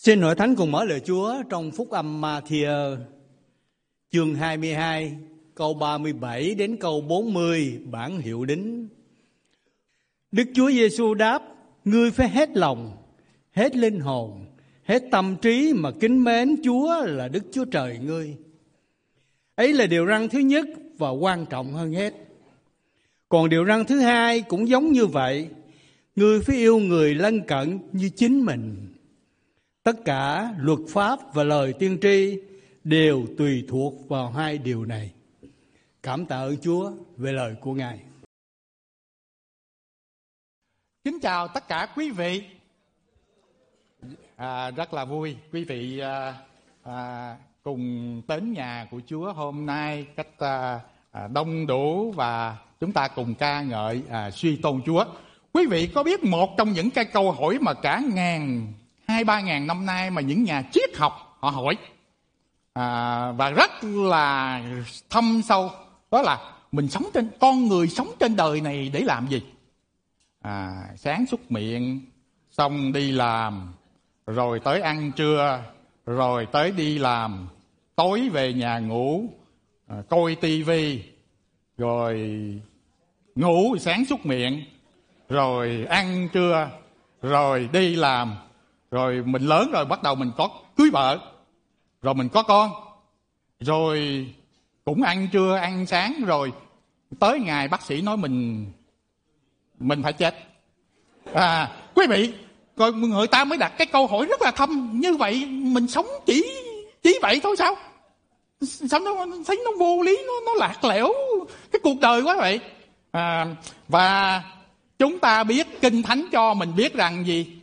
Xin hội thánh cùng mở lời Chúa trong phúc âm Matthew chương 22 câu 37 đến câu 40 bản hiệu đính. Đức Chúa Giêsu đáp: Ngươi phải hết lòng, hết linh hồn, hết tâm trí mà kính mến Chúa là Đức Chúa Trời ngươi. Ấy là điều răn thứ nhất và quan trọng hơn hết. Còn điều răn thứ hai cũng giống như vậy, ngươi phải yêu người lân cận như chính mình. Tất cả luật pháp và lời tiên tri đều tùy thuộc vào hai điều này. Cảm tạ ơn Chúa về lời của Ngài. Kính chào tất cả quý vị. À, rất là vui quý vị à, à, cùng đến nhà của Chúa hôm nay cách à, à, đông đủ và chúng ta cùng ca ngợi à, suy tôn Chúa. Quý vị có biết một trong những cái câu hỏi mà cả ngàn hai ba ngàn năm nay mà những nhà triết học họ hỏi. À, và rất là thâm sâu. Đó là mình sống trên con người sống trên đời này để làm gì? À, sáng xúc miệng xong đi làm rồi tới ăn trưa rồi tới đi làm tối về nhà ngủ à, coi tivi rồi ngủ sáng xúc miệng rồi ăn trưa rồi đi làm rồi mình lớn rồi bắt đầu mình có cưới vợ. Rồi mình có con. Rồi cũng ăn trưa ăn sáng rồi tới ngày bác sĩ nói mình mình phải chết. À quý vị rồi người ta mới đặt cái câu hỏi rất là thâm. Như vậy mình sống chỉ chỉ vậy thôi sao? Sao nó thấy nó vô lý nó nó lạc lẽo cái cuộc đời quá vậy? À, và chúng ta biết kinh thánh cho mình biết rằng gì?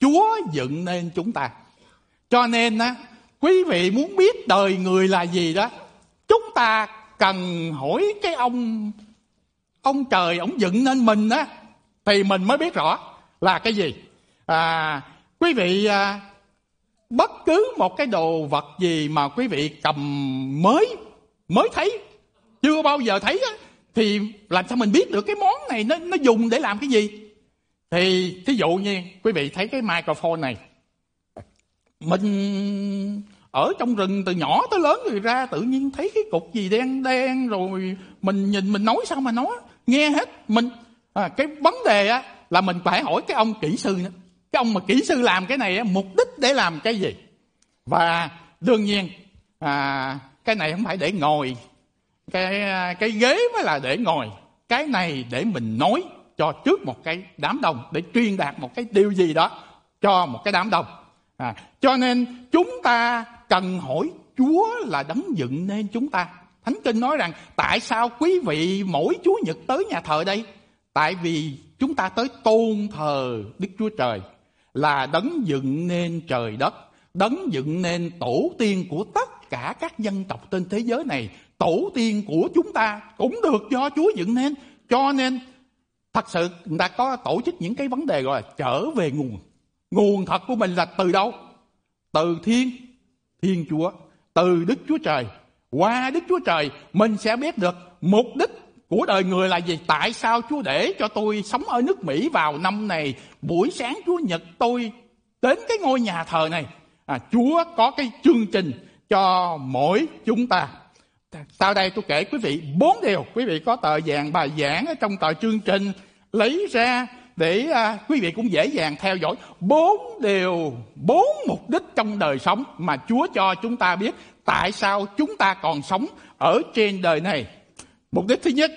Chúa dựng nên chúng ta. Cho nên á quý vị muốn biết đời người là gì đó chúng ta cần hỏi cái ông ông trời ông dựng nên mình á thì mình mới biết rõ là cái gì. À, quý vị à, bất cứ một cái đồ vật gì mà quý vị cầm mới mới thấy chưa bao giờ thấy á, thì làm sao mình biết được cái món này nó nó dùng để làm cái gì? Thì thí dụ như quý vị thấy cái microphone này mình ở trong rừng từ nhỏ tới lớn rồi ra tự nhiên thấy cái cục gì đen đen rồi mình nhìn mình nói sao mà nói nghe hết. Mình à, cái vấn đề á là mình phải hỏi cái ông kỹ sư nữa. Cái ông mà kỹ sư làm cái này á, mục đích để làm cái gì? Và đương nhiên à, cái này không phải để ngồi. Cái à, cái ghế mới là để ngồi. Cái này để mình nói cho trước một cái đám đông để truyền đạt một cái điều gì đó cho một cái đám đông. À, cho nên chúng ta cần hỏi chúa là đấng dựng nên chúng ta. Thánh kinh nói rằng tại sao quý vị mỗi chúa nhật tới nhà thờ đây? Tại vì chúng ta tới tôn thờ đức chúa trời là đấng dựng nên trời đất đấng dựng nên tổ tiên của tất cả các dân tộc trên thế giới này. Tổ tiên của chúng ta cũng được do chúa dựng nên. Cho nên thật sự người ta có tổ chức những cái vấn đề gọi là trở về nguồn. Nguồn thật của mình là từ đâu? Từ thiên thiên chúa. Từ đức chúa trời. Qua đức chúa trời mình sẽ biết được mục đích của đời người là gì. Tại sao chúa để cho tôi sống ở nước mỹ vào năm này? Buổi sáng chúa nhật tôi đến cái ngôi nhà thờ này. À, chúa có cái chương trình cho mỗi chúng ta sau đây tôi kể quý vị bốn điều quý vị có tờ vàng bài giảng ở trong tờ chương trình lấy ra để à, quý vị cũng dễ dàng theo dõi bốn điều bốn mục đích trong đời sống mà Chúa cho chúng ta biết tại sao chúng ta còn sống ở trên đời này. Mục đích thứ nhất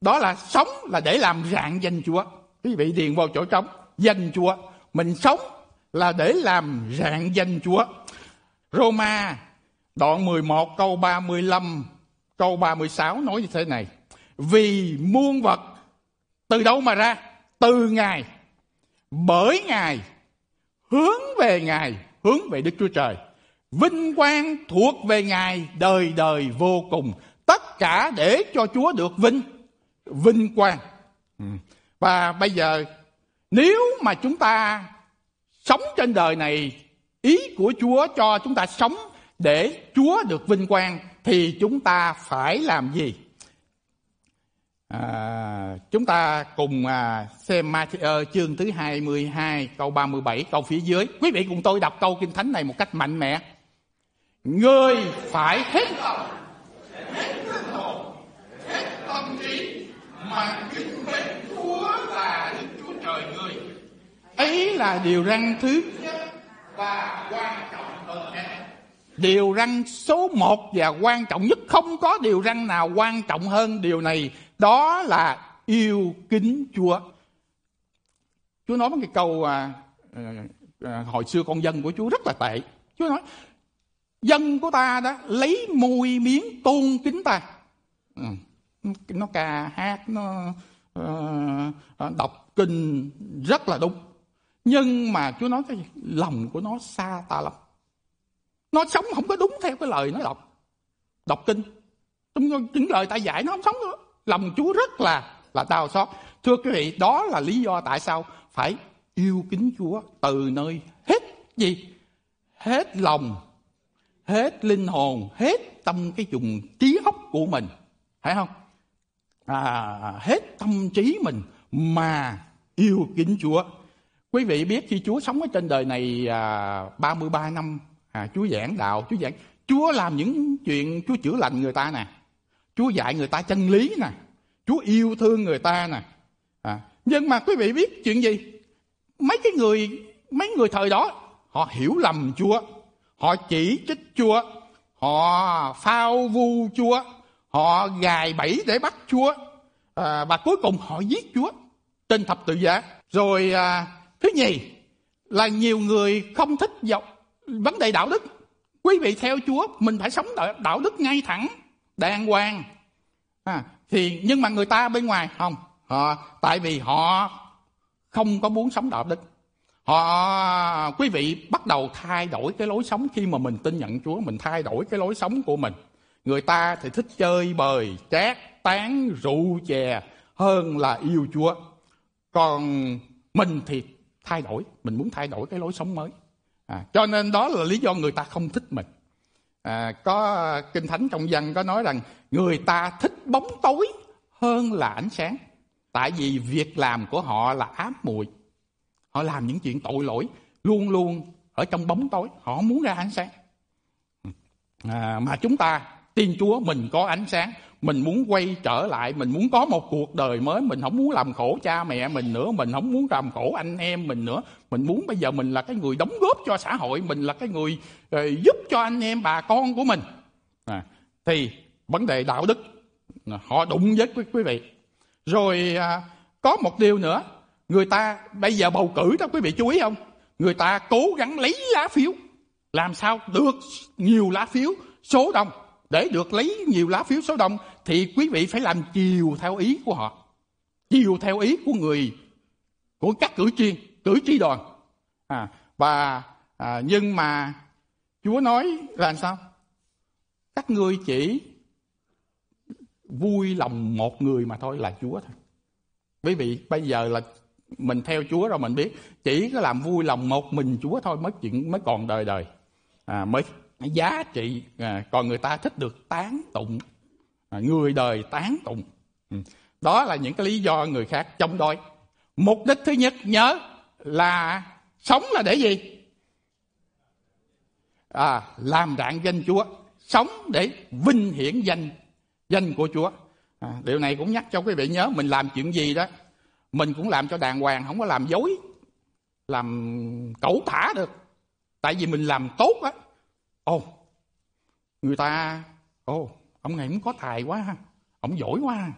đó là sống là để làm rạng danh Chúa. Quý vị điền vào chỗ trống danh Chúa. Mình sống là để làm rạng danh Chúa. Roma đoạn 11 câu 35 câu 36 nói như thế này. Vì muôn vật từ đâu mà ra? Từ Ngài. Bởi Ngài hướng về Ngài, hướng về Đức Chúa Trời. Vinh quang thuộc về Ngài đời đời vô cùng. Tất cả để cho Chúa được vinh, vinh quang. Ừ. Và bây giờ nếu mà chúng ta sống trên đời này, ý của Chúa cho chúng ta sống để Chúa được vinh quang thì chúng ta phải làm gì? À, chúng ta cùng à, xem Matthew ờ, chương thứ 22 câu 37 câu phía dưới. Quý vị cùng tôi đọc câu kinh thánh này một cách mạnh mẽ. Người phải hết lòng, hết linh hồn, hết tâm trí mà kính mến Chúa là Đức Chúa Trời người. Ấy là điều răn thứ nhất và quan trọng hơn hết. Điều răn số một và quan trọng nhất không có điều răn nào quan trọng hơn điều này đó là yêu kính Chúa. Chúa nói một cái câu à, à, à hồi xưa con dân của Chúa rất là tệ. Chúa nói dân của ta đó lấy môi miếng tôn kính ta. Ừ. Nó ca hát, nó uh, đọc kinh rất là đúng. Nhưng mà Chúa nói cái gì lòng của nó xa ta lắm nó sống không có đúng theo cái lời nó đọc. Đọc kinh. Trong những lời ta dạy nó không sống nữa. Lòng chúa rất là là đau xót. Thưa quý vị đó là lý do tại sao phải yêu kính chúa từ nơi hết gì? Hết lòng hết linh hồn hết tâm cái dùng trí óc của mình. Phải không? À, hết tâm trí mình mà yêu kính chúa. Quý vị biết khi chúa sống ở trên đời này à, 33 năm à, chúa giảng đạo chúa giảng chúa làm những chuyện chúa chữa lành người ta nè. Chúa dạy người ta chân lý nè. Chúa yêu thương người ta nè. À, nhưng mà quý vị biết chuyện gì? Mấy cái người mấy người thời đó họ hiểu lầm chúa. Họ chỉ trích chúa. Họ phao vu chúa. Họ gài bẫy để bắt chúa. À, và cuối cùng họ giết chúa trên thập tự giá. Rồi à, thứ nhì là nhiều người không thích dọc vấn đề đạo đức. Quý vị theo chúa mình phải sống đạo, đức ngay thẳng đàng hoàng. À, thì nhưng mà người ta bên ngoài không họ tại vì họ không có muốn sống đạo đức. Họ quý vị bắt đầu thay đổi cái lối sống khi mà mình tin nhận Chúa mình thay đổi cái lối sống của mình. Người ta thì thích chơi bời chát tán rượu chè hơn là yêu Chúa. Còn mình thì thay đổi mình muốn thay đổi cái lối sống mới à, cho nên đó là lý do người ta không thích mình. À, có à, kinh thánh trong văn có nói rằng người ta thích bóng tối hơn là ánh sáng. Tại vì việc làm của họ là ám muội. Họ làm những chuyện tội lỗi luôn luôn ở trong bóng tối. Họ muốn ra ánh sáng. À, mà chúng ta tin chúa mình có ánh sáng mình muốn quay trở lại mình muốn có một cuộc đời mới mình không muốn làm khổ cha mẹ mình nữa mình không muốn làm khổ anh em mình nữa. Mình muốn bây giờ mình là cái người đóng góp cho xã hội mình là cái người uh, giúp cho anh em bà con của mình. À, thì vấn đề đạo đức à, họ đụng với quý, quý vị. Rồi à, có một điều nữa người ta bây giờ bầu cử đó quý vị chú ý không? Người ta cố gắng lấy lá phiếu. Làm sao được nhiều lá phiếu số đông? Để được lấy nhiều lá phiếu số đông thì quý vị phải làm chiều theo ý của họ. Chiều theo ý của người của các cử tri cử tri đoàn. À, và à, nhưng mà Chúa nói là sao? Các ngươi chỉ vui lòng một người mà thôi là Chúa thôi. Quý vị bây giờ là mình theo Chúa rồi mình biết chỉ có làm vui lòng một mình Chúa thôi mới chuyện mới còn đời đời. À, mới giá trị à, còn người ta thích được tán tụng à, người đời tán tụng. Ừ. Đó là những cái lý do người khác chống đối. Mục đích thứ nhất nhớ là sống là để gì? À, làm rạng danh Chúa. Sống để vinh hiển danh danh của Chúa. À, điều này cũng nhắc cho quý vị nhớ mình làm chuyện gì đó mình cũng làm cho đàng hoàng không có làm dối làm cẩu thả được. Tại vì mình làm tốt á ồ người ta ồ ông này cũng có tài quá ha ông giỏi quá ha.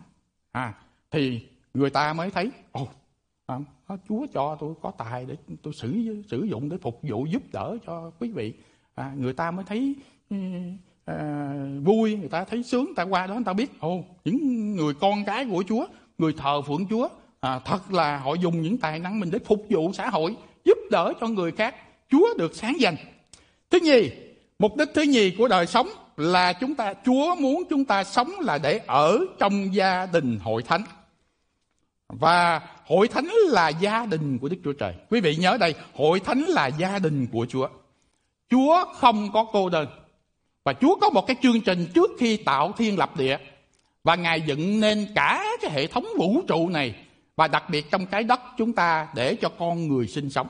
À thì người ta mới thấy ồ à, chúa cho tôi có tài để tôi sử sử dụng để phục vụ giúp đỡ cho quý vị. À, người ta mới thấy ừ, à, vui người ta thấy sướng người ta qua đó người ta biết ồ những người con cái của chúa người thờ phượng chúa à, thật là họ dùng những tài năng mình để phục vụ xã hội giúp đỡ cho người khác. Chúa được sáng danh thứ nhì mục đích thứ nhì của đời sống là chúng ta, chúa muốn chúng ta sống là để ở trong gia đình hội thánh. Và hội thánh là gia đình của đức chúa trời. Quý vị nhớ đây, hội thánh là gia đình của chúa. Chúa không có cô đơn. Và chúa có một cái chương trình trước khi tạo thiên lập địa. Và ngài dựng nên cả cái hệ thống vũ trụ này. Và đặc biệt trong cái đất chúng ta để cho con người sinh sống.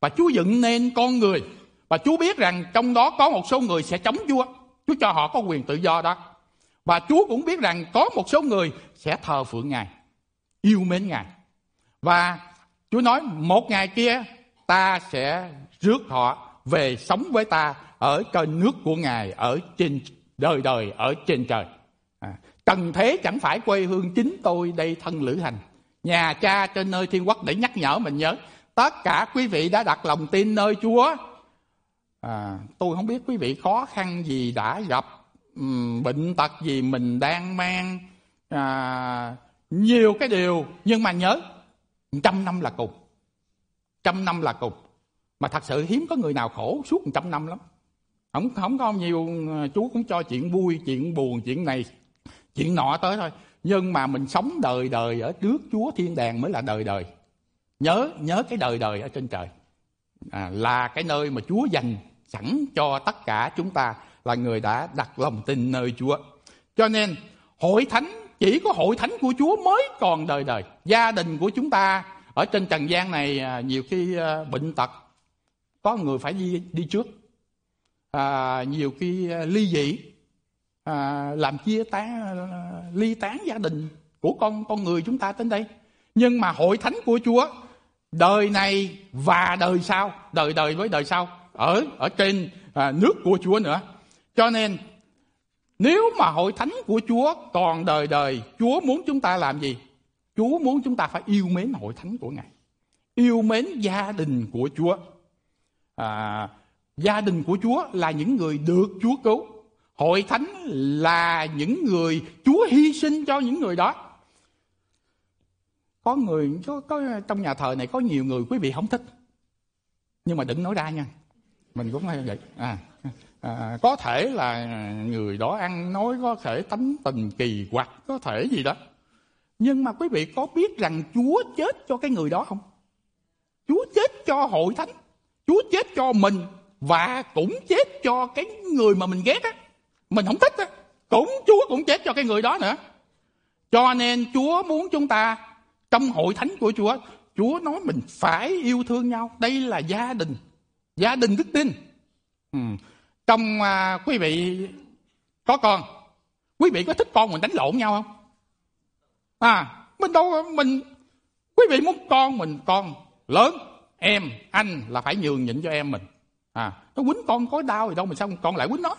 Và Chúa dựng nên con người và Chúa biết rằng trong đó có một số người sẽ chống Chúa. Chúa cho họ có quyền tự do đó. Và Chúa cũng biết rằng có một số người sẽ thờ phượng Ngài, yêu mến Ngài. Và Chúa nói một ngày kia ta sẽ rước họ về sống với ta ở trên nước của Ngài ở trên đời đời ở trên trời. À, cần thế chẳng phải quê hương chính tôi đây thân lữ hành nhà cha trên nơi thiên quốc để nhắc nhở mình nhớ tất cả quý vị đã đặt lòng tin nơi Chúa à, tôi không biết quý vị khó khăn gì đã gặp um, bệnh tật gì mình đang mang à, nhiều cái điều nhưng mà nhớ trăm năm là cùng. Trăm năm là cùng. Mà thật sự hiếm có người nào khổ suốt trăm năm lắm. Không không có nhiều à, chú Chúa cũng cho chuyện vui chuyện buồn chuyện này chuyện nọ tới thôi. Nhưng mà mình sống đời đời ở trước Chúa thiên đàng mới là đời đời. Nhớ nhớ cái đời đời ở trên trời. À, là cái nơi mà Chúa dành sẵn cho tất cả chúng ta là người đã đặt lòng tin nơi Chúa. Cho nên hội thánh chỉ có hội thánh của Chúa mới còn đời đời. Gia đình của chúng ta ở trên trần gian này à, nhiều khi à, bệnh tật có người phải đi đi trước. À, nhiều khi à, ly dị à, làm chia tán ly tán gia đình của con con người chúng ta đến đây. Nhưng mà hội thánh của Chúa đời này và đời sau đời đời với đời sau ở ở trên à, nước của Chúa nữa. Cho nên nếu mà hội thánh của Chúa còn đời đời Chúa muốn chúng ta làm gì? Chúa muốn chúng ta phải yêu mến hội thánh của Ngài. Yêu mến gia đình của Chúa. À, gia đình của Chúa là những người được Chúa cứu. Hội thánh là những người Chúa hy sinh cho những người đó. Có người có, có trong nhà thờ này có nhiều người quý vị không thích. Nhưng mà đừng nói ra nha mình cũng hay vậy. À, à, có thể là người đó ăn nói có thể tánh tình kỳ quặc có thể gì đó. Nhưng mà quý vị có biết rằng Chúa chết cho cái người đó không? Chúa chết cho hội thánh Chúa chết cho mình và cũng chết cho cái người mà mình ghét á. Mình không thích á. Cũng Chúa cũng chết cho cái người đó nữa. Cho nên Chúa muốn chúng ta trong hội thánh của Chúa Chúa nói mình phải yêu thương nhau. Đây là gia đình gia đình đức tin. Ừ. trong à, quý vị có con quý vị có thích con mình đánh lộn nhau không? À mình đâu mình quý vị muốn con mình con lớn em anh là phải nhường nhịn cho em mình. À nó quýnh con có đau gì đâu mà sao con lại quýnh nó?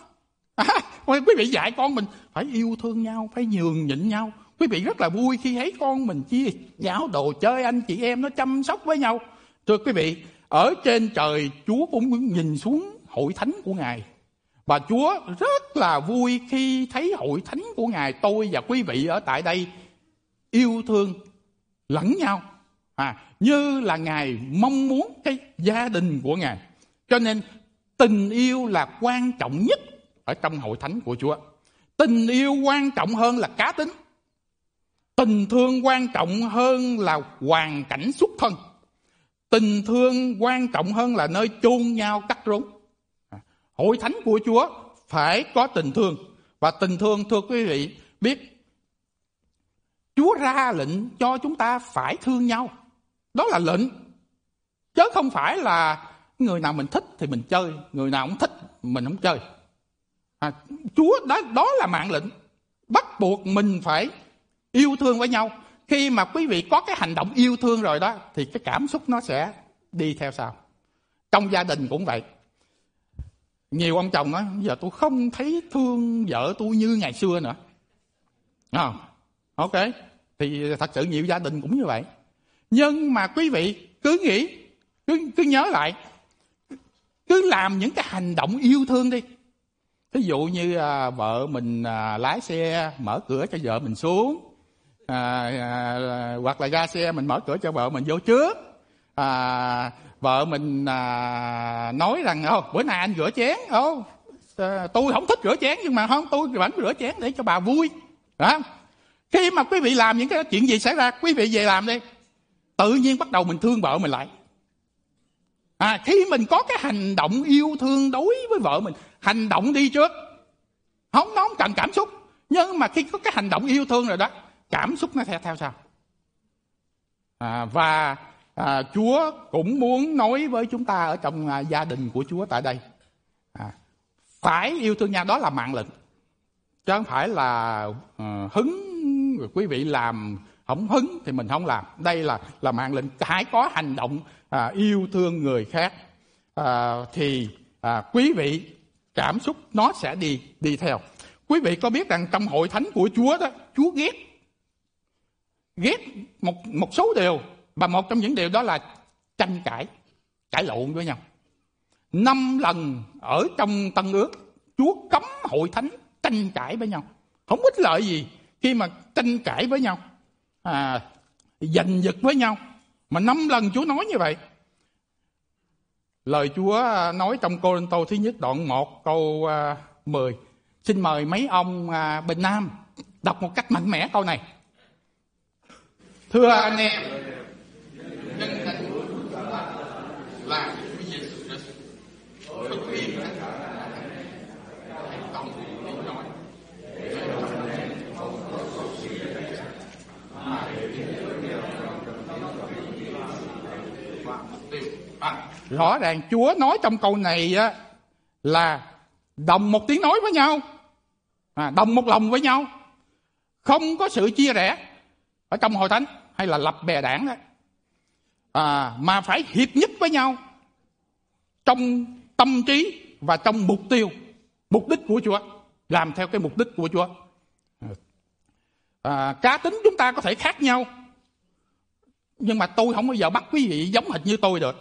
À, quý vị dạy con mình phải yêu thương nhau phải nhường nhịn nhau. Quý vị rất là vui khi thấy con mình chia giáo đồ chơi anh chị em nó chăm sóc với nhau. Thưa quý vị ở trên trời, chúa cũng nhìn xuống hội thánh của ngài. Và chúa rất là vui khi thấy hội thánh của ngài. Tôi và quý vị ở tại đây yêu thương, lẫn nhau. À như là ngài mong muốn cái gia đình của ngài. Cho nên, tình yêu là quan trọng nhất ở trong hội thánh của chúa. Tình yêu quan trọng hơn là cá tính. Tình thương quan trọng hơn là hoàn cảnh xuất thân tình thương quan trọng hơn là nơi chôn nhau cắt rốn. À, hội thánh của chúa phải có tình thương. Và tình thương thưa quý vị biết chúa ra lệnh cho chúng ta phải thương nhau. Đó là lệnh chứ không phải là người nào mình thích thì mình chơi người nào không thích mình không chơi. À, chúa đó đó là mạng lệnh. Bắt buộc mình phải yêu thương với nhau khi mà quý vị có cái hành động yêu thương rồi đó thì cái cảm xúc nó sẽ đi theo sau. Trong gia đình cũng vậy. Nhiều ông chồng á giờ tôi không thấy thương vợ tôi như ngày xưa nữa. À, ok. Thì thật sự nhiều gia đình cũng như vậy. Nhưng mà quý vị cứ nghĩ cứ cứ nhớ lại. Cứ làm những cái hành động yêu thương đi. Ví dụ như à, vợ mình à, lái xe mở cửa cho vợ mình xuống. À, à, à, hoặc là ra xe mình mở cửa cho vợ mình vô trước. À, vợ mình à, nói rằng ô bữa nay anh rửa chén ô à, tôi không thích rửa chén nhưng mà không tôi vẫn rửa chén để cho bà vui. Đó. Khi mà quý vị làm những cái chuyện gì xảy ra quý vị về làm đi. Tự nhiên bắt đầu mình thương vợ mình lại. À khi mình có cái hành động yêu thương đối với vợ mình hành động đi trước. Không nó không cần cảm xúc nhưng mà khi có cái hành động yêu thương rồi đó cảm xúc nó theo theo sao à, và à, Chúa cũng muốn nói với chúng ta ở trong à, gia đình của Chúa tại đây. À, phải yêu thương nhau đó là mạng lệnh. Chứ không phải là à, hứng quý vị làm không hứng thì mình không làm. Đây là là mạng lệnh. Phải có hành động à, yêu thương người khác. À, thì à, quý vị cảm xúc nó sẽ đi đi theo. Quý vị có biết rằng trong hội thánh của Chúa đó Chúa ghét ghét một một số điều và một trong những điều đó là tranh cãi cãi lộn với nhau năm lần ở trong tân ước chúa cấm hội thánh tranh cãi với nhau không ích lợi gì khi mà tranh cãi với nhau à, giành giật với nhau mà năm lần chúa nói như vậy lời Chúa nói trong Cô Tô thứ nhất đoạn 1 câu à, 10. Xin mời mấy ông à, bên Nam đọc một cách mạnh mẽ câu này. Thưa anh em, nhân danh của chúng ta là Chúa Giêsu Christ. Thực hiện tất cả hãy tâm tiếng nói. để cho anh em không có sự suy nghĩ mà À, rõ ràng Chúa nói trong câu này á, là đồng một tiếng nói với nhau à, đồng một lòng với nhau không có sự chia rẽ ở trong hội thánh hay là lập bè đảng đó. À, mà phải hiệp nhất với nhau trong tâm trí và trong mục tiêu mục đích của Chúa làm theo cái mục đích của Chúa. À, cá tính chúng ta có thể khác nhau nhưng mà tôi không bao giờ bắt quý vị giống hệt như tôi được.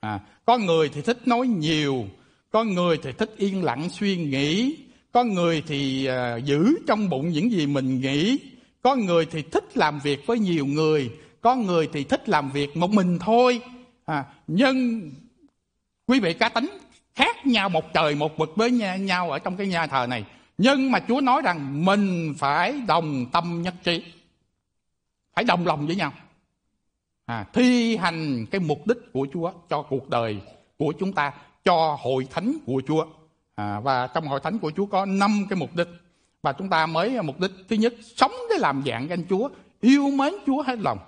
À, có người thì thích nói nhiều có người thì thích yên lặng suy nghĩ có người thì uh, giữ trong bụng những gì mình nghĩ có người thì thích làm việc với nhiều người có người thì thích làm việc một mình thôi à, nhưng quý vị cá tính khác nhau một trời một vực với nhau ở trong cái nhà thờ này nhưng mà chúa nói rằng mình phải đồng tâm nhất trí phải đồng lòng với nhau à, thi hành cái mục đích của chúa cho cuộc đời của chúng ta cho hội thánh của Chúa. À, và trong hội thánh của Chúa có năm cái mục đích. Và chúng ta mới à, mục đích thứ nhất, sống để làm dạng danh Chúa, yêu mến Chúa hết lòng.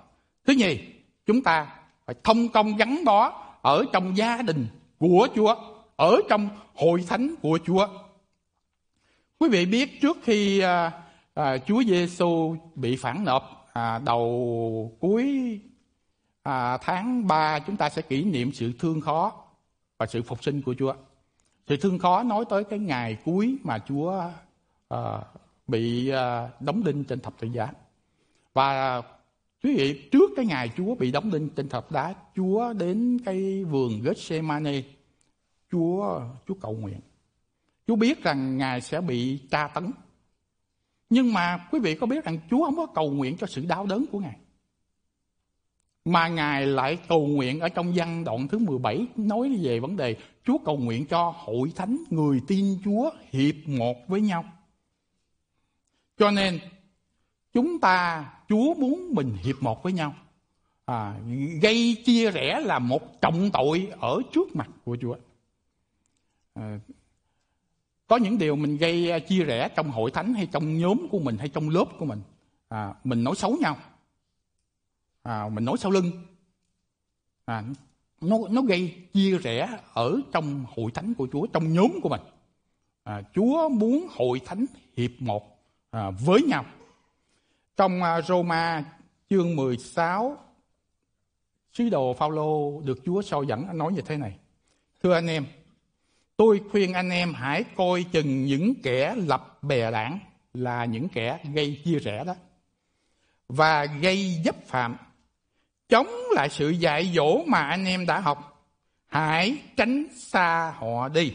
Thứ nhì, chúng ta phải thông công gắn bó ở trong gia đình của Chúa, ở trong hội thánh của Chúa. Quý vị biết trước khi à, à, Chúa Giêsu bị phản nộp à, đầu cuối à, tháng 3 chúng ta sẽ kỷ niệm sự thương khó và sự phục sinh của Chúa. sự thương khó nói tới cái ngày cuối mà Chúa à, bị à, đóng đinh trên thập tự giá. Và quý vị, trước cái ngày Chúa bị đóng đinh trên thập đá, Chúa đến cái vườn Gethsemane, Chúa Chúa cầu nguyện. Chúa biết rằng Ngài sẽ bị tra tấn. Nhưng mà quý vị có biết rằng Chúa không có cầu nguyện cho sự đau đớn của Ngài mà Ngài lại cầu nguyện ở trong văn đoạn thứ 17 nói về vấn đề Chúa cầu nguyện cho hội thánh người tin Chúa hiệp một với nhau. Cho nên chúng ta Chúa muốn mình hiệp một với nhau. À, gây chia rẽ là một trọng tội ở trước mặt của Chúa. À, có những điều mình gây à, chia rẽ trong hội thánh hay trong nhóm của mình hay trong lớp của mình. À, mình nói xấu nhau à, mình nói sau lưng à, nó nó gây chia rẽ ở trong hội thánh của Chúa trong nhóm của mình à, Chúa muốn hội thánh hiệp một à, với nhau. Trong à, Roma chương 16 sứ đồ Phaolô được Chúa soi dẫn nói như thế này. Thưa anh em tôi khuyên anh em hãy coi chừng những kẻ lập bè đảng là những kẻ gây chia rẽ đó và gây dấp phạm. Chống lại sự dạy dỗ mà anh em đã học hãy tránh xa họ đi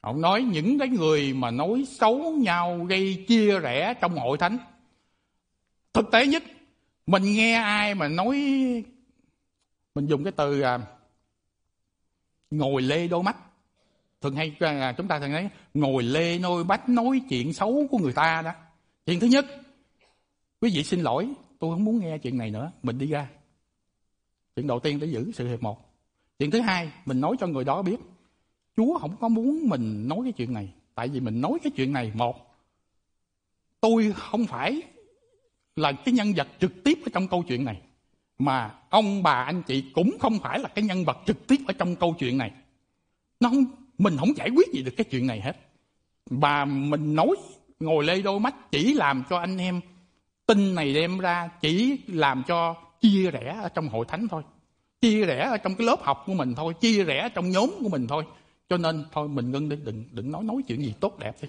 ông nói những cái người mà nói xấu nhau gây chia rẽ trong hội thánh. Thực tế nhất mình nghe ai mà nói mình dùng cái từ à, ngồi lê đôi mắt. Thường hay à, chúng ta thường nói ngồi lê đôi mắt nói chuyện xấu của người ta đó. Chuyện thứ nhất quý vị xin lỗi tôi không muốn nghe chuyện này nữa mình đi ra. Chuyện đầu tiên để giữ sự hiệp một. Chuyện thứ hai mình nói cho người đó biết chúa không có muốn mình nói cái chuyện này. Tại vì mình nói cái chuyện này, một, tôi không phải là cái nhân vật trực tiếp ở trong câu chuyện này, mà ông bà anh chị cũng không phải là cái nhân vật trực tiếp ở trong câu chuyện này. Nó không, mình không giải quyết gì được cái chuyện này hết. Và mình nói, ngồi lê đôi mắt, chỉ làm cho anh em tin này đem ra, chỉ làm cho chia rẽ ở trong hội thánh thôi, chia rẽ ở trong cái lớp học của mình thôi, chia rẽ trong nhóm của mình thôi cho nên thôi mình ngưng đi đừng đừng nói nói chuyện gì tốt đẹp đi.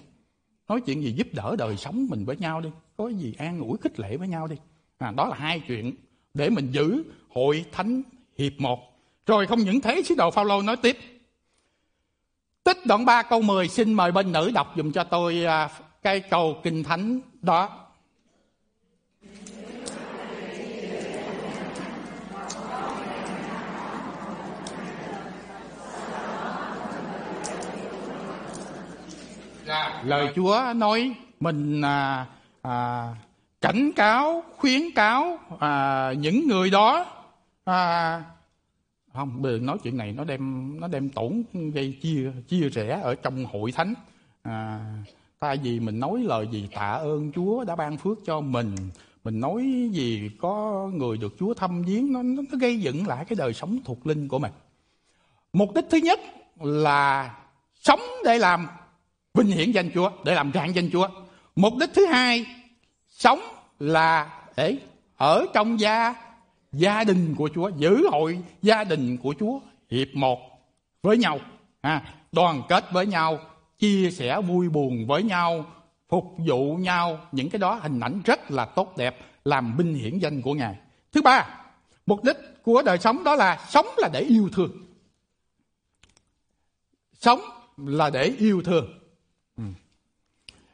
Nói chuyện gì giúp đỡ đời sống mình với nhau đi. Có gì an ủi khích lệ với nhau đi. À, đó là hai chuyện để mình giữ hội thánh hiệp một. Rồi không những thế sứ đồ Phaolô nói tiếp. Tích đoạn 3 câu 10 xin mời bên nữ đọc dùm cho tôi à, cái câu kinh thánh đó. Dạ. lời Chúa nói mình à, à, cảnh cáo khuyến cáo à, những người đó à, không đừng nói chuyện này nó đem nó đem tổn gây chia chia rẽ ở trong hội thánh. À, tại vì mình nói lời gì tạ ơn Chúa đã ban phước cho mình mình nói gì có người được Chúa thăm viếng nó, nó gây dựng lại cái đời sống thuộc linh của mình. Mục đích thứ nhất là sống để làm vinh hiển danh Chúa để làm rạng danh Chúa. Mục đích thứ hai sống là để ở trong gia gia đình của Chúa giữ hội gia đình của Chúa hiệp một với nhau à, đoàn kết với nhau chia sẻ vui buồn với nhau phục vụ nhau. Những cái đó hình ảnh rất là tốt đẹp làm binh hiển danh của ngài. Thứ ba mục đích của đời sống đó là sống là để yêu thương. Sống là để yêu thương ừ.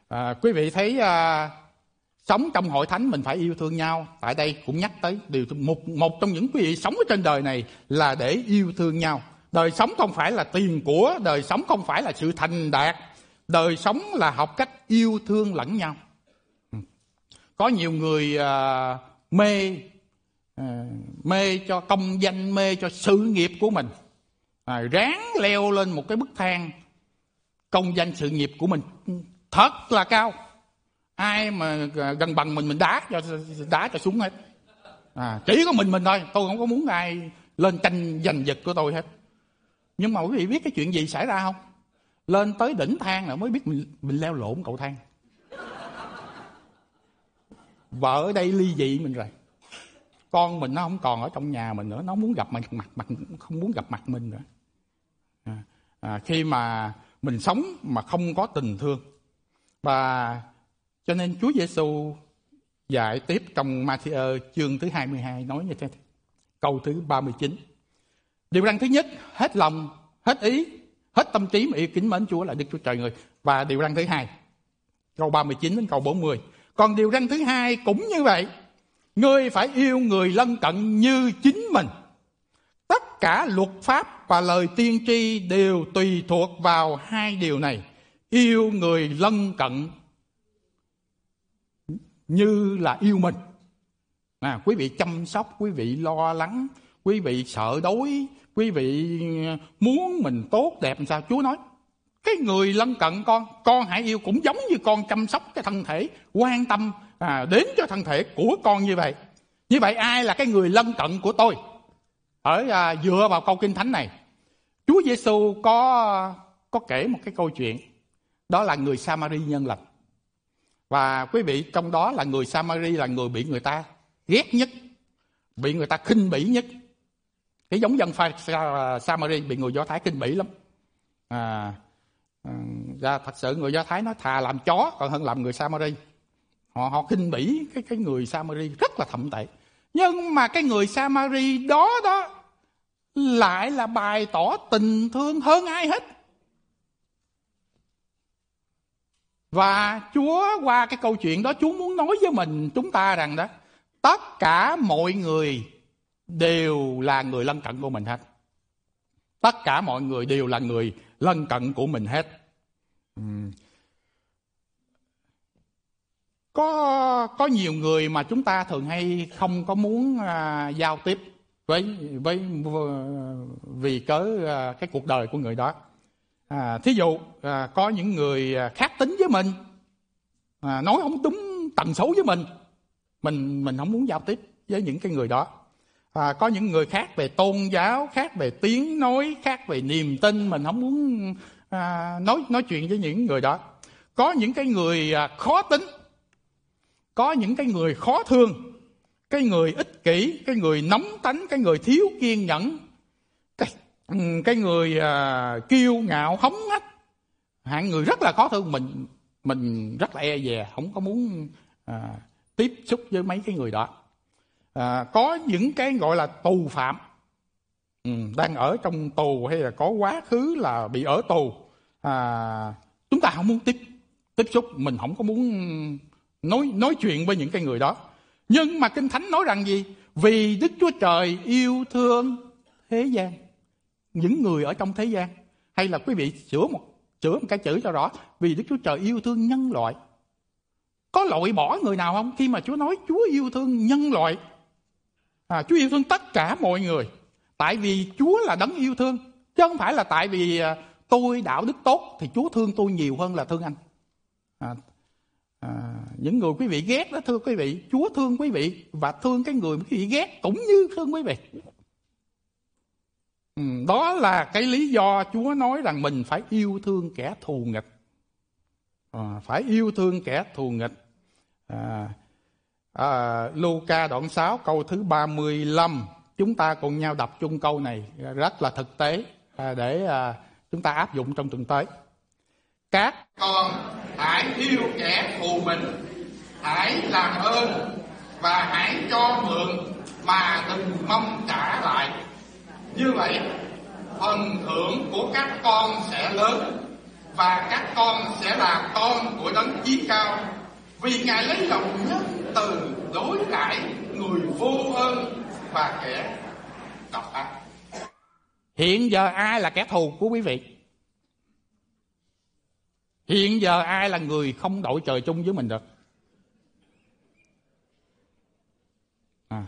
à, quý vị thấy à, sống trong hội thánh mình phải yêu thương nhau. Tại đây cũng nhắc tới điều một một trong những quý vị sống ở trên đời này là để yêu thương nhau. Đời sống không phải là tiền của đời sống không phải là sự thành đạt. Đời sống là học cách yêu thương lẫn nhau. Ừ. có nhiều người à, mê à, mê cho công danh mê cho sự nghiệp của mình. À, ráng leo lên một cái bức thang công danh sự nghiệp của mình. Thật là cao. Ai mà gần bằng mình mình đá cho đá cho xuống hết. À, chỉ có mình mình thôi. Tôi không có muốn ai lên tranh giành giật của tôi hết. Nhưng mà quý vị biết cái chuyện gì xảy ra không? Lên tới đỉnh thang là mới biết mình, mình leo lộn cầu thang. Vợ ở đây ly dị mình rồi. Con mình nó không còn ở trong nhà mình nữa. Nó muốn gặp mặt mặt mặt không muốn gặp mặt mình nữa. À, à, khi mà mình sống mà không có tình thương. Và cho nên Chúa Giêsu dạy tiếp trong Matthew chương thứ 22 nói như thế câu thứ 39 điều răn thứ nhất, hết lòng, hết ý, hết tâm trí mà yêu kính mến Chúa là Đức Chúa Trời người. Và điều răn thứ hai, câu 39 đến câu 40 còn điều răn thứ hai cũng như vậy. Ngươi phải yêu người lân cận như chính mình cả luật pháp và lời tiên tri đều tùy thuộc vào hai điều này. Yêu người lân cận như là yêu mình. À, quý vị chăm sóc quý vị lo lắng quý vị sợ đói quý vị muốn mình tốt đẹp làm sao chúa nói. Cái người lân cận con con hãy yêu cũng giống như con chăm sóc cái thân thể quan tâm à, đến cho thân thể của con như vậy. Như vậy ai là cái người lân cận của tôi? Ở à, dựa vào câu kinh thánh này chúa giêsu có có kể một cái câu chuyện. Đó là người samari nhân lành và quý vị trong đó là người samari là người bị người ta ghét nhất bị người ta khinh bỉ nhất. Cái giống dân Samari bị người Do Thái khinh bỉ lắm. À, à, ra thật sự người Do Thái nói thà làm chó còn hơn làm người Samari. Họ họ khinh bỉ cái cái người Samari rất là thậm tệ. Nhưng mà cái người Samari đó đó lại là bày tỏ tình thương hơn ai hết. Và Chúa qua cái câu chuyện đó Chúa muốn nói với mình chúng ta rằng đó tất cả mọi người đều là người lân cận của mình hết. Tất cả mọi người đều là người lân cận của mình hết. Có có nhiều người mà chúng ta thường hay không có muốn à, giao tiếp với với ờ, vì cớ à, cái cuộc đời của người đó. À, thí dụ à, có những người khác tính với mình à, nói không đúng tần số với mình mình mình không muốn giao tiếp với những cái người đó. À, có những người khác về tôn giáo khác về tiếng nói khác về niềm tin mình không muốn à, nói nói chuyện với những người đó. Có những cái người à, khó tính có những cái người khó thương cái người ích kỷ cái người nóng tánh cái người thiếu kiên nhẫn cái, ừ, cái người à, kiêu ngạo hống hách. Hạng người rất là khó thương mình mình rất là e dè không có muốn à, tiếp xúc với mấy cái người đó. À, có những cái gọi là tù phạm ừ, đang ở trong tù hay là có quá khứ là bị ở tù. À, chúng ta không muốn tiếp tiếp xúc mình không có muốn nói nói chuyện với những cái người đó nhưng mà kinh thánh nói rằng gì? Vì đức chúa trời yêu thương thế gian những người ở trong thế gian. Hay là quý vị sửa một chữa một cái chữ cho rõ. Vì Đức Chúa Trời yêu thương nhân loại. Có loại bỏ người nào không? Khi mà Chúa nói Chúa yêu thương nhân loại à, Chúa yêu thương tất cả mọi người. Tại vì Chúa là đấng yêu thương chứ không phải là tại vì à, tôi đạo đức tốt thì Chúa thương tôi nhiều hơn là thương anh. À, những người quý vị ghét đó thưa quý vị Chúa thương quý vị và thương cái người quý vị ghét cũng như thương quý vị. Ừ, đó là cái lý do Chúa nói rằng mình phải yêu thương kẻ thù nghịch. À, phải yêu thương kẻ thù nghịch. À, à, Luca đoạn 6 câu thứ 35 chúng ta cùng nhau đọc chung câu này rất là thực tế à, để à, chúng ta áp dụng trong tuần tới các con hãy yêu kẻ thù mình. Hãy làm ơn và hãy cho mượn mà đừng mong trả lại. Như vậy phần thưởng của các con sẽ lớn và các con sẽ là con của đấng chí cao. Vì ngài lấy lòng nhân từ đối đãi người vô ơn và kẻ độc ác. Hiện giờ ai là kẻ thù của quý vị hiện giờ ai là người không đội trời chung với mình được? À,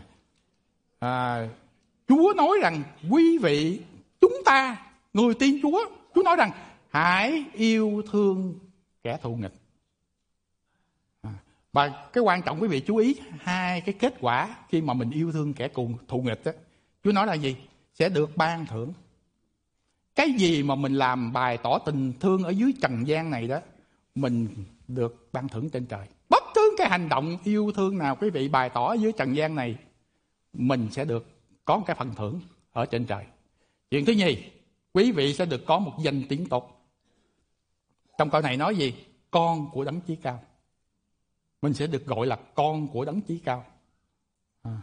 à, chúa nói rằng quý vị chúng ta người tin chúa chúa nói rằng hãy yêu thương kẻ thù nghịch. À, và cái quan trọng quý vị chú ý hai cái kết quả khi mà mình yêu thương kẻ cùng thù nghịch đó, chúa nói là gì? Sẽ được ban thưởng cái gì mà mình làm bài tỏ tình thương ở dưới trần gian này đó mình được ban thưởng trên trời. Bất cứ cái hành động yêu thương nào quý vị bày tỏ dưới trần gian này mình sẽ được có một cái phần thưởng ở trên trời. Chuyện thứ nhì quý vị sẽ được có một danh tiếng tốt. Trong câu này nói gì? Con của đấng chí cao. Mình sẽ được gọi là con của đấng chí cao. À,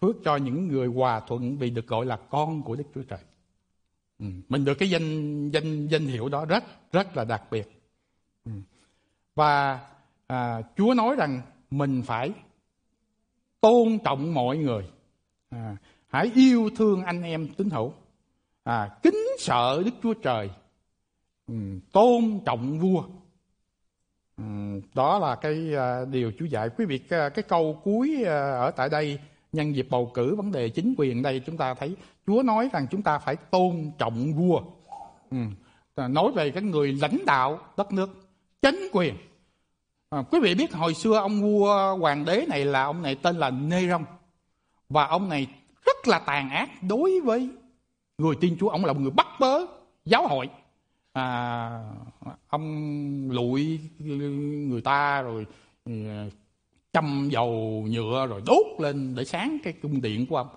phước cho những người hòa thuận vì được gọi là con của đức chúa trời. Ừ. Mình được cái danh danh danh hiệu đó rất rất là đặc biệt. Ừ. Và à, Chúa nói rằng mình phải tôn trọng mọi người. À, hãy yêu thương anh em tín hữu. À, kính sợ Đức Chúa Trời. Ừ, tôn trọng vua. Ừ, đó là cái à, điều Chúa dạy quý vị cái, cái câu cuối à, ở tại đây nhân dịp bầu cử vấn đề chính quyền đây chúng ta thấy Chúa nói rằng chúng ta phải tôn trọng vua. Ừ. Ờ, nói về cái người lãnh đạo đất nước, chính quyền. À, quý vị biết hồi xưa ông vua hoàng đế này là ông này tên là Nê Rông. Và ông này rất là tàn ác đối với người tin Chúa. Ông là một người bắt bớ giáo hội. À, ông lụi người ta rồi ừ, châm dầu nhựa rồi đốt lên để sáng cái cung điện của ông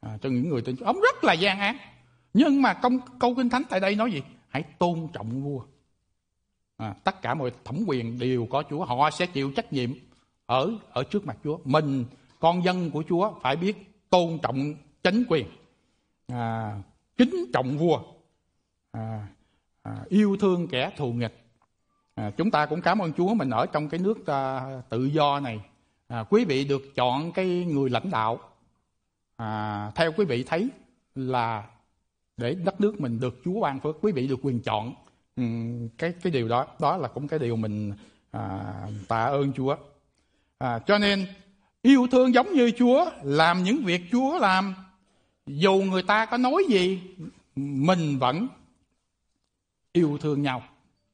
à, cho những người tin Chúa. Ông rất là gian ác. Nhưng mà công, câu kinh thánh tại đây nói gì? Hãy tôn trọng vua. À, tất cả mọi thẩm quyền đều có Chúa. Họ sẽ chịu trách nhiệm ở ở trước mặt Chúa. Mình, con dân của Chúa phải biết tôn trọng chính quyền. À, kính trọng vua. À, à, yêu thương kẻ thù nghịch. À, chúng ta cũng cảm ơn Chúa mình ở trong cái nước à, tự do này. À, quý vị được chọn cái người lãnh đạo à, theo quý vị thấy là để đất nước mình được Chúa ban phước quý vị được quyền chọn. Ừ, cái cái điều đó đó là cũng cái điều mình à, tạ ơn Chúa. À, cho nên yêu thương giống như Chúa làm những việc Chúa làm. Dù người ta có nói gì mình vẫn yêu thương nhau.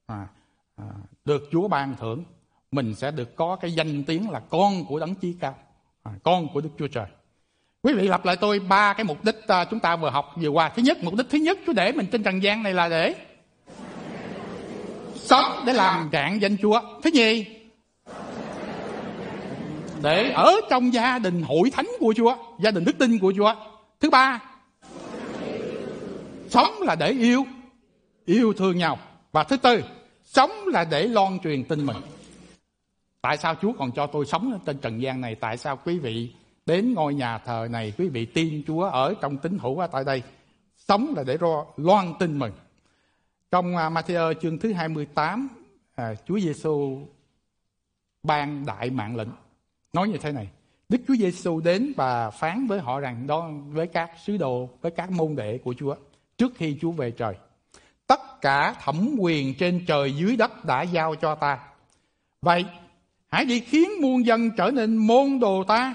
À, à, được Chúa ban thưởng mình sẽ được có cái danh tiếng là con của đấng chí cao à, con của Đức Chúa Trời. Quý vị lặp lại tôi ba cái mục đích à, chúng ta vừa học vừa qua. Thứ nhất, mục đích thứ nhất Chúa để mình trên trần gian này là để sống để làm rạng danh Chúa. Thứ nhì, để ở trong gia đình hội thánh của Chúa, gia đình đức tin của Chúa. Thứ ba, sống là để yêu, yêu thương nhau. Và thứ tư, sống là để loan truyền tin mình. Tại sao Chúa còn cho tôi sống trên trần gian này? Tại sao quý vị đến ngôi nhà thờ này quý vị tin Chúa ở trong tín hữu ở tại đây sống là để ro, loan tin mừng trong uh, Matthew chương thứ 28 à, Chúa Giêsu ban đại mạng lệnh nói như thế này Đức Chúa Giêsu đến và phán với họ rằng đó với các sứ đồ với các môn đệ của Chúa trước khi Chúa về trời tất tất cả thẩm quyền trên trời dưới đất đã giao cho ta. Vậy, hãy đi khiến muôn dân trở nên môn đồ ta.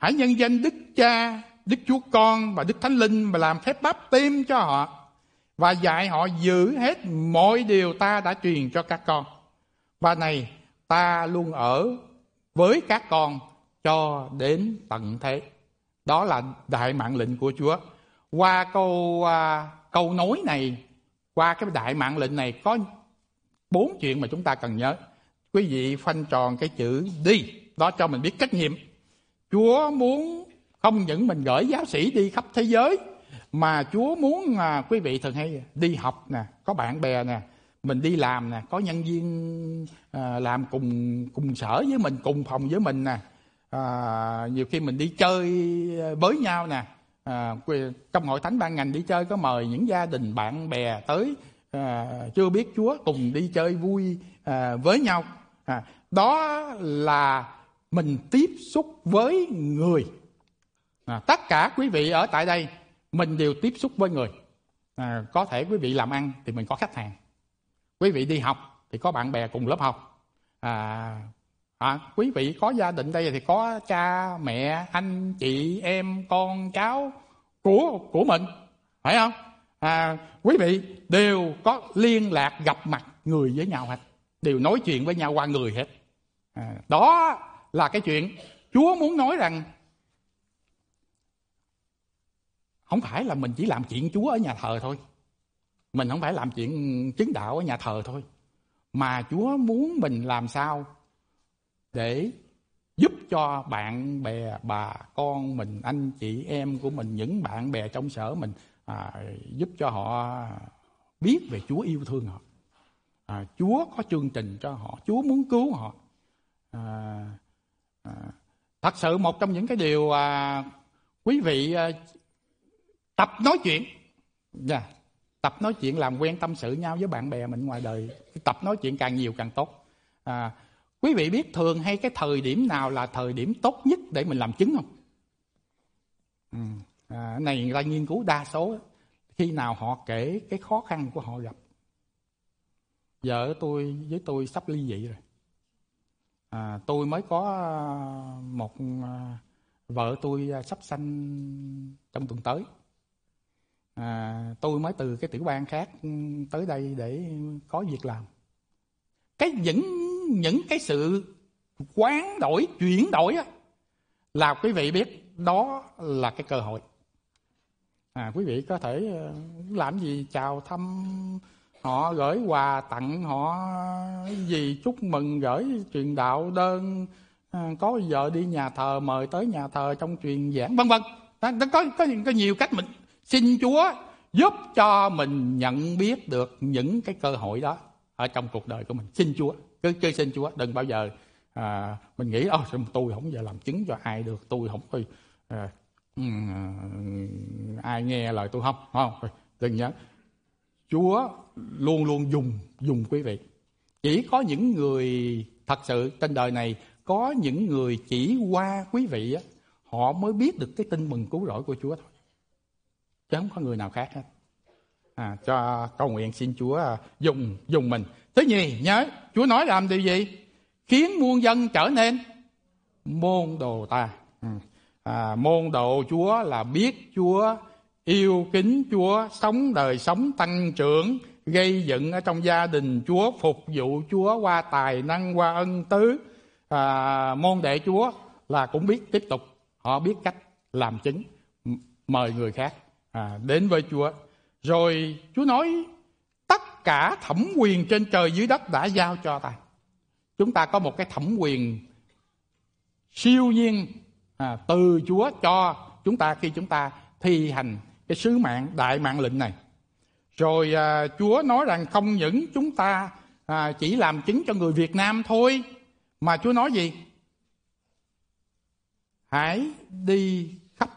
Hãy nhân danh Đức Cha, Đức Chúa Con và Đức Thánh Linh mà làm phép báp tim cho họ và dạy họ giữ hết mọi điều ta đã truyền cho các con. Và này, ta luôn ở với các con cho đến tận thế. Đó là đại mạng lệnh của Chúa. Qua câu à, câu nói này, qua cái đại mạng lệnh này có bốn chuyện mà chúng ta cần nhớ. Quý vị phanh tròn cái chữ đi, đó cho mình biết trách nhiệm. Chúa muốn không những mình gửi giáo sĩ đi khắp thế giới mà Chúa muốn à, quý vị thường hay đi học nè, có bạn bè nè, mình đi làm nè, có nhân viên à, làm cùng cùng sở với mình, cùng phòng với mình nè, à, nhiều khi mình đi chơi với nhau nè, à, trong hội thánh ban ngành đi chơi có mời những gia đình bạn bè tới à, chưa biết Chúa cùng đi chơi vui à, với nhau, à, đó là mình tiếp xúc với người. À, tất cả quý vị ở tại đây mình đều tiếp xúc với người. À, có thể quý vị làm ăn thì mình có khách hàng. Quý vị đi học thì có bạn bè cùng lớp học. À, à, quý vị có gia đình đây thì có cha mẹ anh chị em con cháu của của mình. Phải không? À, quý vị đều có liên lạc gặp mặt người với nhau hết. Đều nói chuyện với nhau qua người hết. À, đó là cái chuyện chúa muốn nói rằng không phải là mình chỉ làm chuyện Chúa ở nhà thờ thôi. Mình không phải làm chuyện chứng đạo ở nhà thờ thôi. Mà Chúa muốn mình làm sao để giúp cho bạn bè, bà con mình, anh chị em của mình, những bạn bè trong sở mình à, giúp cho họ biết về Chúa yêu thương họ. À, Chúa có chương trình cho họ, Chúa muốn cứu họ. Thật sự một trong những cái điều à, quý vị à, tập nói chuyện yeah. Dạ. tập nói chuyện làm quen tâm sự nhau với bạn bè mình ngoài đời tập nói chuyện càng nhiều càng tốt à, quý vị biết thường hay cái thời điểm nào là thời điểm tốt nhất để mình làm chứng không ừ. à, này người ta nghiên cứu đa số khi nào họ kể cái khó khăn của họ gặp vợ tôi với tôi sắp ly dị rồi à, tôi mới có à, một à, vợ tôi à, sắp sanh trong tuần tới. À, tôi mới từ cái tiểu bang khác tới đây để có việc làm. Cái những những cái sự quán đổi chuyển đổi á, là quý vị biết đó là cái cơ hội. À, quý vị có thể à, làm gì chào thăm họ gửi quà tặng họ gì chúc mừng gửi truyền đạo đơn à, có vợ đi nhà thờ mời tới nhà thờ trong truyền giảng vân vân có, có có nhiều cách mình Xin Chúa giúp cho mình nhận biết được những cái cơ hội đó ở trong cuộc đời của mình. Xin Chúa, cứ, cứ xin Chúa, đừng bao giờ à, mình nghĩ ôi tôi không giờ làm chứng cho ai được, tôi không có à, à ai nghe lời tôi không, không? Đừng nhớ, Chúa luôn luôn dùng dùng quý vị. Chỉ có những người thật sự trên đời này có những người chỉ qua quý vị á, họ mới biết được cái tin mừng cứu rỗi của Chúa thôi. Chứ không có người nào khác hết. À, cho cầu nguyện xin Chúa à, dùng dùng mình. Thứ nhì nhớ Chúa nói làm điều gì? Khiến muôn dân trở nên môn đồ ta. Ừ. À, môn đồ Chúa là biết Chúa yêu kính Chúa sống đời sống tăng trưởng gây dựng ở trong gia đình Chúa phục vụ Chúa qua tài năng qua ân tứ à, môn đệ Chúa là cũng biết tiếp tục họ biết cách làm chứng mời người khác à, đến với Chúa. Rồi Chúa nói tất cả thẩm quyền trên trời dưới đất đã giao cho ta. Chúng ta có một cái thẩm quyền siêu nhiên à, từ Chúa cho chúng ta khi chúng ta thi hành cái sứ mạng đại mạng lệnh này. Rồi à, Chúa nói rằng không những chúng ta à, chỉ làm chứng cho người Việt Nam thôi mà Chúa nói gì? Hãy đi khắp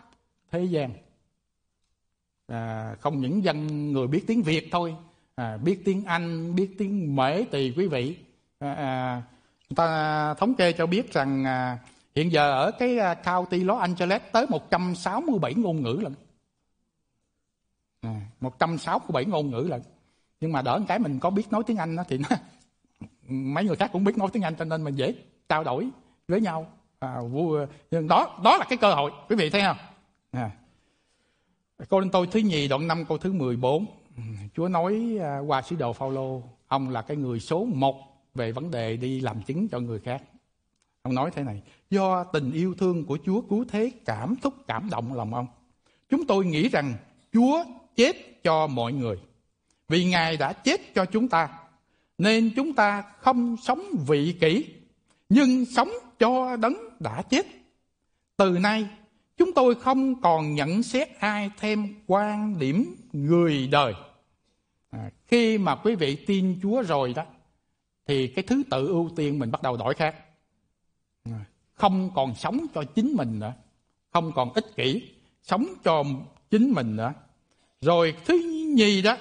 thế gian. À, không những dân người biết tiếng Việt thôi à, biết tiếng Anh biết tiếng Mễ tùy quý vị. À, à, người ta thống kê cho biết rằng à, hiện giờ ở cái à, county Los Angeles tới 167 ngôn ngữ lận. 167 ngôn ngữ lận nhưng mà đỡ cái mình có biết nói tiếng anh đó thì nó, mấy người khác cũng biết nói tiếng anh cho nên mình dễ trao đổi với nhau. À, vui nhưng đó đó là cái cơ hội. Quý vị thấy không? À. Cô linh tôi thứ nhì đoạn 5 câu thứ 14 Chúa nói à, qua sứ đồ Phaolô ông là cái người số một về vấn đề đi làm chứng cho người khác. Ông nói thế này do tình yêu thương của Chúa cứu thế cảm thúc cảm động lòng ông. Chúng tôi nghĩ rằng Chúa chết cho mọi người. Vì Ngài đã chết cho chúng ta nên chúng ta không sống vị kỷ nhưng sống cho đấng đã chết. Từ nay chúng tôi không còn nhận xét ai thêm quan điểm người đời. À, khi mà quý vị tin Chúa rồi đó thì cái thứ tự ưu tiên mình bắt đầu đổi khác. À, không còn sống cho chính mình nữa không còn ích kỷ sống cho chính mình nữa rồi thứ nhì đó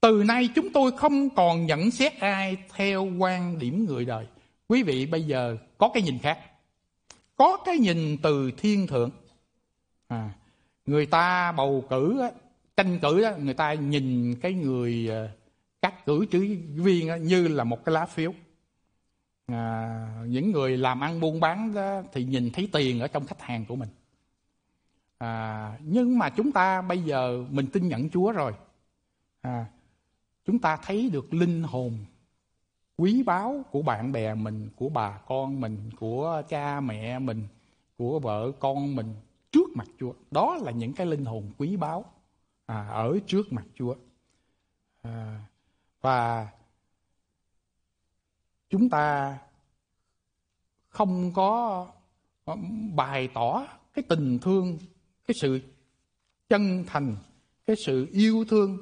từ nay chúng tôi không còn nhận xét ai theo quan điểm người đời. Quý vị bây giờ có cái nhìn khác. Có cái nhìn từ thiên thượng. À, người ta bầu cử tranh cử á, người ta nhìn cái người à, các cử tri viên như là một cái lá phiếu. À, những người làm ăn buôn bán đó, thì nhìn thấy tiền ở trong khách hàng của mình à, nhưng mà chúng ta bây giờ mình tin nhận Chúa rồi. À, chúng ta thấy được linh hồn quý báu của bạn bè mình của bà con mình của cha mẹ mình của vợ con mình trước mặt Chúa. Đó là những cái linh hồn quý báu à, ở trước mặt Chúa. À, và chúng ta không có bày tỏ cái tình thương cái sự chân thành cái sự yêu thương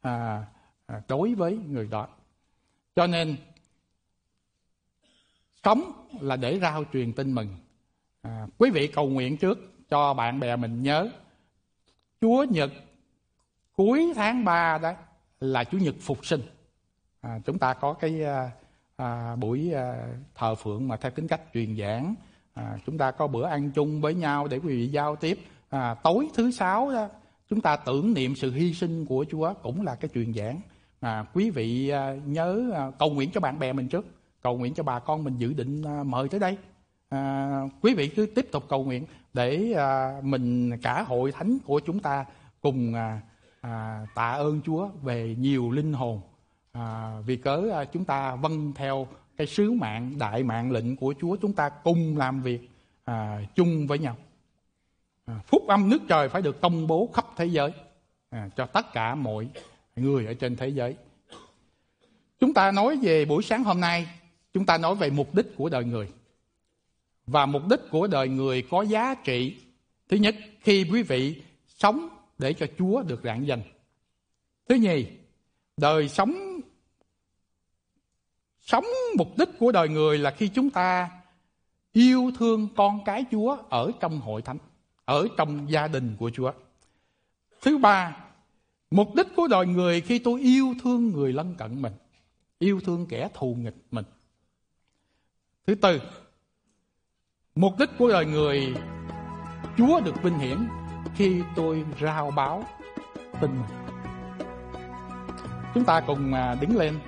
à, à, đối với người đó. Cho nên sống là để rao truyền tin mừng. À, quý vị cầu nguyện trước cho bạn bè mình nhớ chúa nhật cuối tháng 3 đó là chủ nhật phục sinh. À, chúng ta có cái à, à, buổi à, thờ phượng mà theo tính cách truyền giảng. À, chúng ta có bữa ăn chung với nhau để quý vị giao tiếp à, tối thứ sáu đó chúng ta tưởng niệm sự hy sinh của Chúa cũng là cái truyền giảng. À, quý vị à, nhớ à, cầu nguyện cho bạn bè mình trước cầu nguyện cho bà con mình dự định à, mời tới đây. À, quý vị cứ tiếp tục cầu nguyện để à, mình cả hội thánh của chúng ta cùng à, à, tạ ơn Chúa về nhiều linh hồn. À, vì cớ à, chúng ta vâng theo cái sứ mạng đại mạng lệnh của Chúa chúng ta cùng làm việc à, chung với nhau. À, phúc âm nước trời phải được công bố khắp thế giới à, cho tất cả mọi người ở trên thế giới. Chúng ta nói về buổi sáng hôm nay chúng ta nói về mục đích của đời người. Và mục đích của đời người có giá trị. Thứ nhất khi quý vị sống để cho Chúa được rạng danh. Thứ nhì, đời sống sống mục đích của đời người là khi chúng ta yêu thương con cái Chúa ở trong hội thánh, ở trong gia đình của Chúa. Thứ ba, mục đích của đời người khi tôi yêu thương người lân cận mình, yêu thương kẻ thù nghịch mình. Thứ tư, mục đích của đời người Chúa được vinh hiển khi tôi rao báo tin mừng chúng ta cùng à, đứng lên